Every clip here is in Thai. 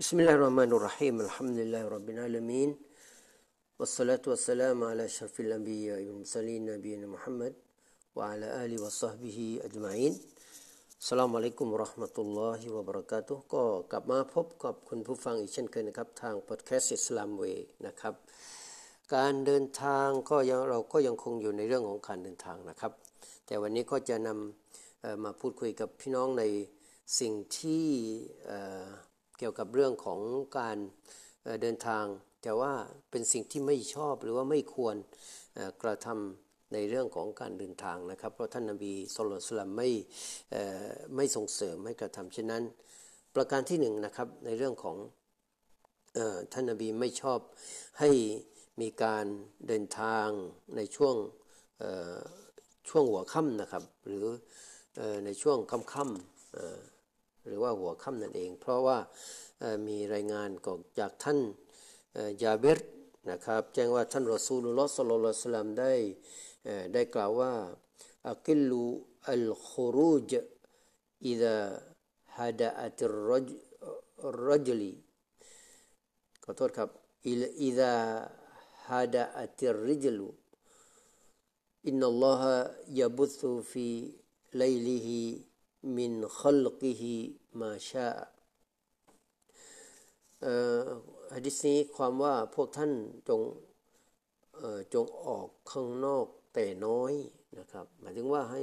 بسم الله الرحمن الرحيم الحمد لله رب العالمين والصلاة والسلام على أشرف الأنبياء والمرسلين نبينا محمد وعلى آله وصحبه أجمعين السلام عليكم ورحمة الله وبركاته ก็กลับมาพบกับคุณผู้ฟังอีกเช่นเคยนะครับทางพอดแคสต์อิสลามเวนะครับ การเดินทางก็ยังเราก็ยังคงอยู่ในเรื่องของการเดินทางนะครับ แต่วันนี้ก็จะนำมาพูดคุยกับพี่น้องในสิ่งที่ เกี่ยวกับเรื่องของการเดินทาง แต่ว่าเป็นสิ่งที่ไม่ชอบหรือว่าไม่ควรกระทำในเรื่องของการเดินทางนะครับ เพราะท่านนบีสุลต่านไม่ไม่ส่งเสริมให้กระทำเช่นนั้น ประการที่หนึ่งนะครับในเรื่องของท่านนบีไม่ชอบให้มีการเดินทางในช่วงช่วงหัวค่ำนะครับ หรือในช่วงค่ำๆ หรือว่าหัวค่ำนั่นเอง เพราะว่ามีรายงานขอจากท่านยาเบรนะครับแจ้งว่าท่านรอซูลุลลอฮ์สลลสลัมได้ได้กล่าวว่าอักิลูอัลคูรูจอิดะฮะดะอัตรจลีขอโทษครับอิดะฮะดะอัตริจลูอินนัลลอฮะยบุตุฟีไลลิฮี ดิษนี้ความว่าพวกท่านจงจงออกข้างนอกแต่น้อยนะครับ หมายถึงว่าให้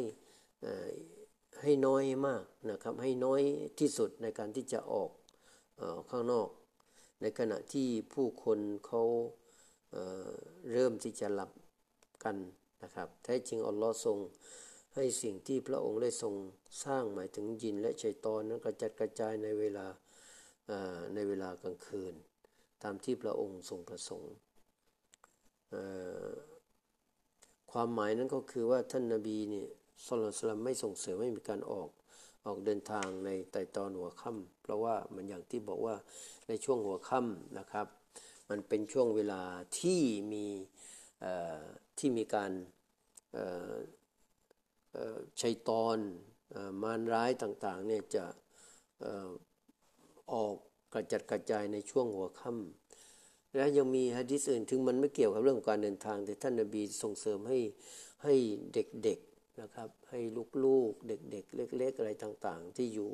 ให้น้อยมากนะครับ ให้น้อยที่สุดในการที่จะออกข้างนอก ในขณะที่ผู้คนเขาเเริ่มที่จะหลับกันนะครับ แท้จริงอัลลอฮ์ทรง ให้สิ่งที่พระองค์ได้ทรงสร้างหมายถึงยินและชัยตอนนั้นกระจัดกระจายในเวลาในเวลากลางคืน ตามที่พระองค์ทรงประสงค์ความหมายนั้นก็คือว่าท่านนาบีเนี่ยสลสลัมไม่ส่งเสริมให้มีการออกออกเดินทางในไต่ตอนหัวค่ำเพราะว่ามันอย่างที่บอกว่าในช่วงหัวค่ำนะครับ มันเป็นช่วงเวลาที่มีที่มีการ ชัยตอนมารร้ายต่างๆเนี่ยจะออกกระจัดกระจายในช่วงหัวค่ำและยังมีฮะดิษอื่นถึงมันไม่เกี่ยวกับเรื่องการเดินทาง แต่ท่านนบีส่งเสริมให้ให้เด็กๆนะครับ ให้ลูกๆ เด็ก ๆ เล็ก ๆ อะไรต่างๆ ที่อยู่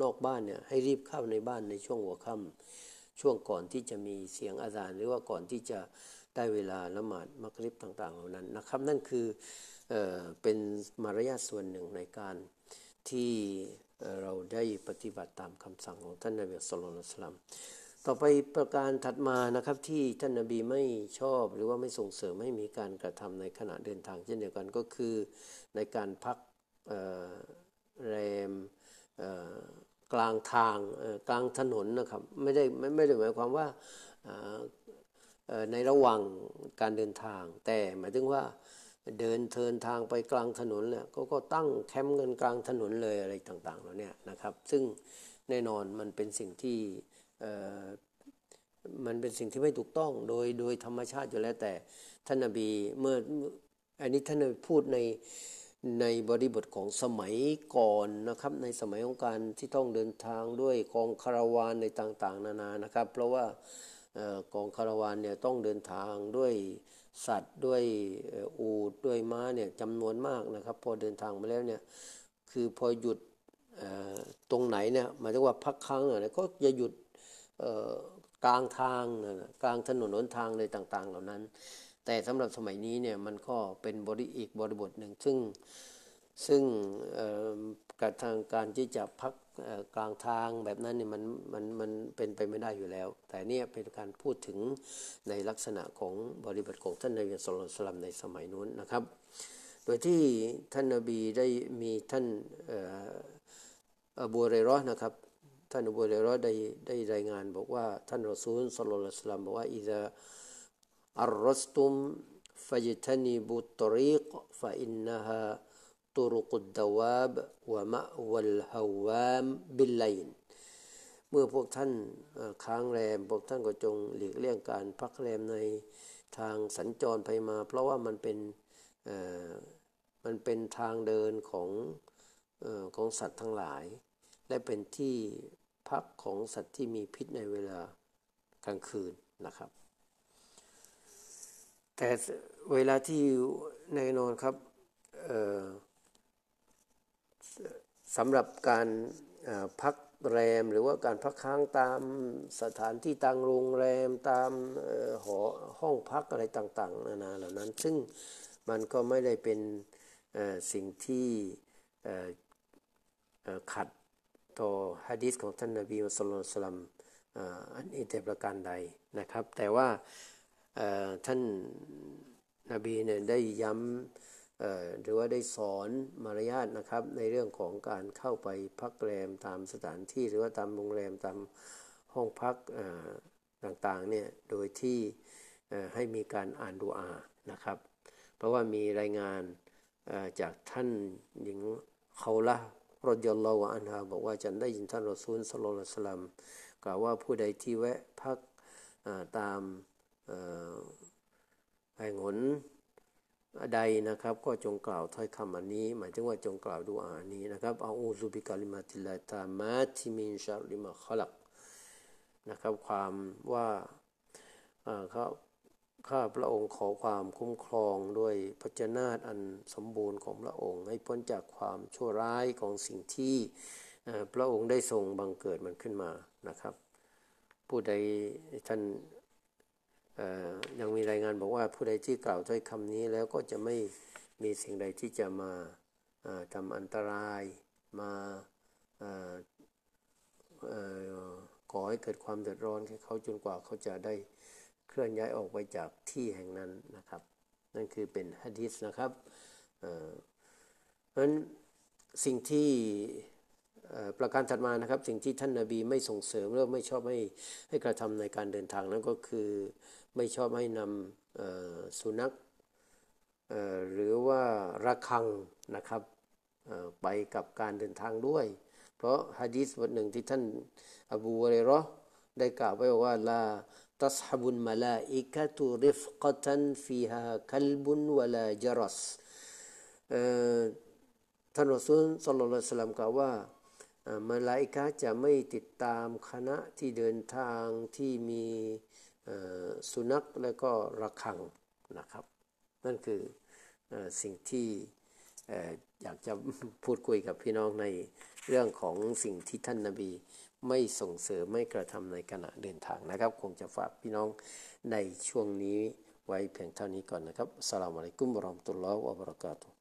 นอกบ้านเนี่ยให้รีบเข้าในบ้านในช่วงหัวค่ำช่วงก่อนที่จะมีเสียงอาจารย์หรือว่าก่อนที่จะ ได้เวลาละหมาดมักริบต่างๆเหล่านั้นนะครับนั่นคือเอเป็นมารยาทส่วนหนึ่งในการที่เราได้ปฏิบัติตามคำสั่งของท่านนบีสุลต่านต่อไปประการถัดมานะครับที่ท่านนบีไม่ชอบหรือว่าไม่ส่งเสริมให้มีการกระทำในขณะเดินทางเช่นเดียวกันก็คือในการพักแรมกลางทางกลางถนนนะครับไม่ได้ไม่ไม่ได้หมายความว่า ในระหว่างการเดินทาง แต่หมายถึงว่าเดินเทินทางไปกลางถนนเนี่ยก็ก็ตั้งแคมป์กันกลางถนนเลยอะไรต่างๆเราเนี่ยนะครับ ซึ่งแน่นอนมันเป็นสิ่งที่มันเป็นสิ่งที่ไม่ถูกต้องโดยโดยธรรมชาติอยู่แล้วแต่ท่านนบีเมื่ออันนี้ท่านพูดในในบริบทของสมัยก่อนนะครับ ในสมัยของการที่ต้องเดินทางด้วยกองคาราวานในต่างๆ นานานะครับ เพราะว่า กองคาราวานเนี่ยต้องเดินทางด้วยสัตว์ด้วยอูดด้วยม้าเนี่ยจำนวนมากนะครับ พอเดินทางมาแล้วเนี่ยคือพอหยุดตรงไหนเนี่ยหมายถึงว่าพักค้างเนี่ยก็จะหยุดกลางทางกลางถนนหนทางเลยต่างๆ เหล่านั้น แต่สำหรับสมัยนี้เนี่ยมันก็เป็นบริอีกบริบทหนึ่งซึ่ง ซึ่งการทางการที่จะพักกลางทางแบบนั้นเนี่ยมันมันมันเป็นไปไม่ได้อยู่แล้ว แต่เนี่ยเป็นการพูดถึงในลักษณะของบริบทของท่านนบีสุลต่านในสมัยนู้นนะครับ โดยที่ท่านนบีได้มีท่านอบูเรรอนะครับ ท่านอบูเรรอได้ได้รายงานบอกว่าท่านรอซูลสุลต่านบอกว่าอิซาอัลรสตุมฟจตนีบุตริกฟาอินนฮา طرق الدواب ومأوى الهوام بالليل เมื่อพวกท่านค้างแรมพวกท่านก็จงหลีกเลี่ยงการพักแรมในทางสัญจรไปมา เพราะว่ามันเป็นมันเป็นทางเดินของของสัตว์ทั้งหลาย และเป็นที่ พักของสัตว์ที่มีพิษในเวลากลางคืนนะครับ แต่เวลาที่แน่นอนครับ สำหรับการพักแรมหรือว่าการพักค้างตามสถานที่ต่างโรงแรมตามหอห้องพักอะไรต่างๆนานาเหล่านั้น ซึ่งมันก็ไม่ได้เป็นสิ่งที่ขัดต่อฮะดีษของท่านนบีมุสลิมอันนี้แต่ประการใดนะครับ แต่ว่าท่านนบีเนี่ยได้ย้ำ หรือว่าได้สอนมารยาทนะครับในเรื่องของการเข้าไปพักแรมตามสถานที่หรือว่าตามโรงแรมตามห้องพักต่างๆเนี่ยโดยที่ให้มีการอ่านดูอานะครับ เพราะว่ามีรายงานจากท่านหญิงเขาละรดยลลอวอันฮาบอกว่าฉันได้ยินท่านรอซูลสโลลสลัมกล่าวว่าผู้ใดที่แวะพักตามแห่งหน ใดนะครับ ก็จงกล่าวถ้อยคำอันนี้ หมายถึงว่าจงกล่าวดูอานี้นะครับอาอูซุบิกาลิมาติลาตามาทิมินชาริมาขลักนะครับ ความว่าเขาข้าพระองค์ขอความคุ้มครองด้วยพระเจนาตอันสมบูรณ์ของพระองค์ ให้พ้นจากความชั่วร้ายของสิ่งที่พระองค์ได้ทรงบังเกิดมันขึ้นมานะครับ ผู้ใดท่าน ยังมีรายงานบอกว่าผู้ใดที่กล่าวถ้อยคำนี้แล้วก็จะไม่มีสิ่งใดที่จะมาทำอันตรายมาก่อให้เกิดความเดือดร้อนให้เขาจนกว่าเขาจะได้เคลื่อนย้ายออกไปจากที่แห่งนั้นนะครับ นั่นคือเป็นฮะดีษนะครับเพราะฉะนั้นสิ่งที่ประการถัดมานะครับ สิ่งที่ท่านนาบีไม่ส่งเสริมและไม่ชอบให้ให้กระทำในการเดินทางนั้นก็คือ ไม่ชอบให้นำสุนัขหรือว่าระฆังนะครับไปกับการเดินทางด้วย เพราะฮะดีษบทหนึ่งที่ท่านอบูเรรอได้กล่าวไว้ว่าลาตัสฮบุนมาลาอิกะตุริฟกตันฟีฮาคลบุนวลาจรัสท่านรอซูลสลลัลสลัมกล่าวว่ามาลาอิกะจะไม่ติดตามคณะที่เดินทางที่มี สุนัขและก็ระฆังนะครับ นั่นคือสิ่งที่อยากจะพูดคุยกับพี่น้องในเรื่องของสิ่งที่ท่านนาบีไม่ส่งเสริมไม่กระทำในขณะเดินทางนะครับ คงจะฝากพี่น้องในช่วงนี้ไว้เพียงเท่านี้ก่อนนะครับสลามอะลัยกุมบรอมตุลลอฮ์วะบรักาตุ